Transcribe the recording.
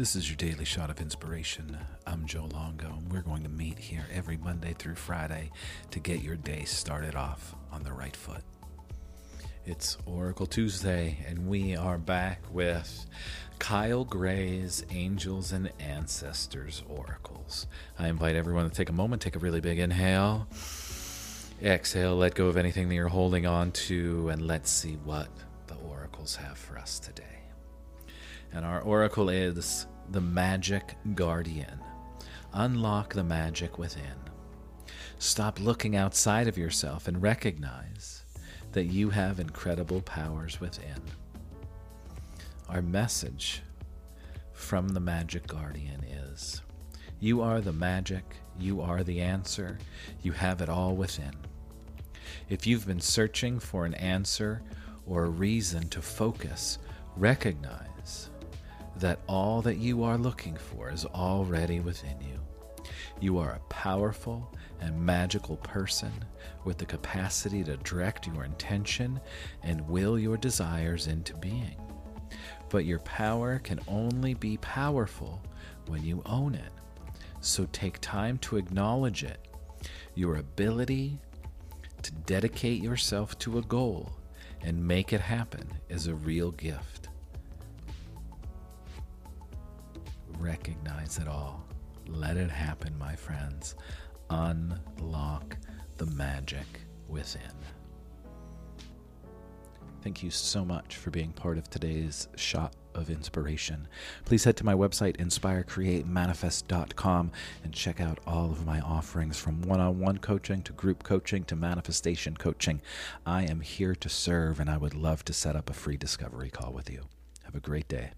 This is your daily shot of inspiration. I'm Joe Longo, and we're going to meet here every Monday through Friday to get your day started off on the right foot. It's Oracle Tuesday, and we are back with Kyle Gray's Angels and Ancestors Oracles. I invite everyone to take a moment, take a really big inhale, exhale, let go of anything that you're holding on to, and let's see what the oracles have for us today. And our oracle is the Magic Guardian. Unlock the magic within. Stop looking outside of yourself and recognize that you have incredible powers within. Our message from the Magic Guardian is You are the magic, you are the answer, you have it all within. If you've been searching for an answer or a reason to focus, recognize that all that you are looking for is already within you. You are a powerful and magical person with the capacity to direct your intention and will your desires into being. But your power can only be powerful when you own it. So take time to acknowledge it. Your ability to dedicate yourself to a goal and make it happen is a real gift. Recognize it all. Let it happen, my friends. Unlock the magic within. Thank you so much for being part of today's shot of inspiration. Please head to my website, inspirecreatemanifest.com, and check out all of my offerings from one on one coaching to group coaching to manifestation coaching. I am here to serve, and I would love to set up a free discovery call with you. Have a great day.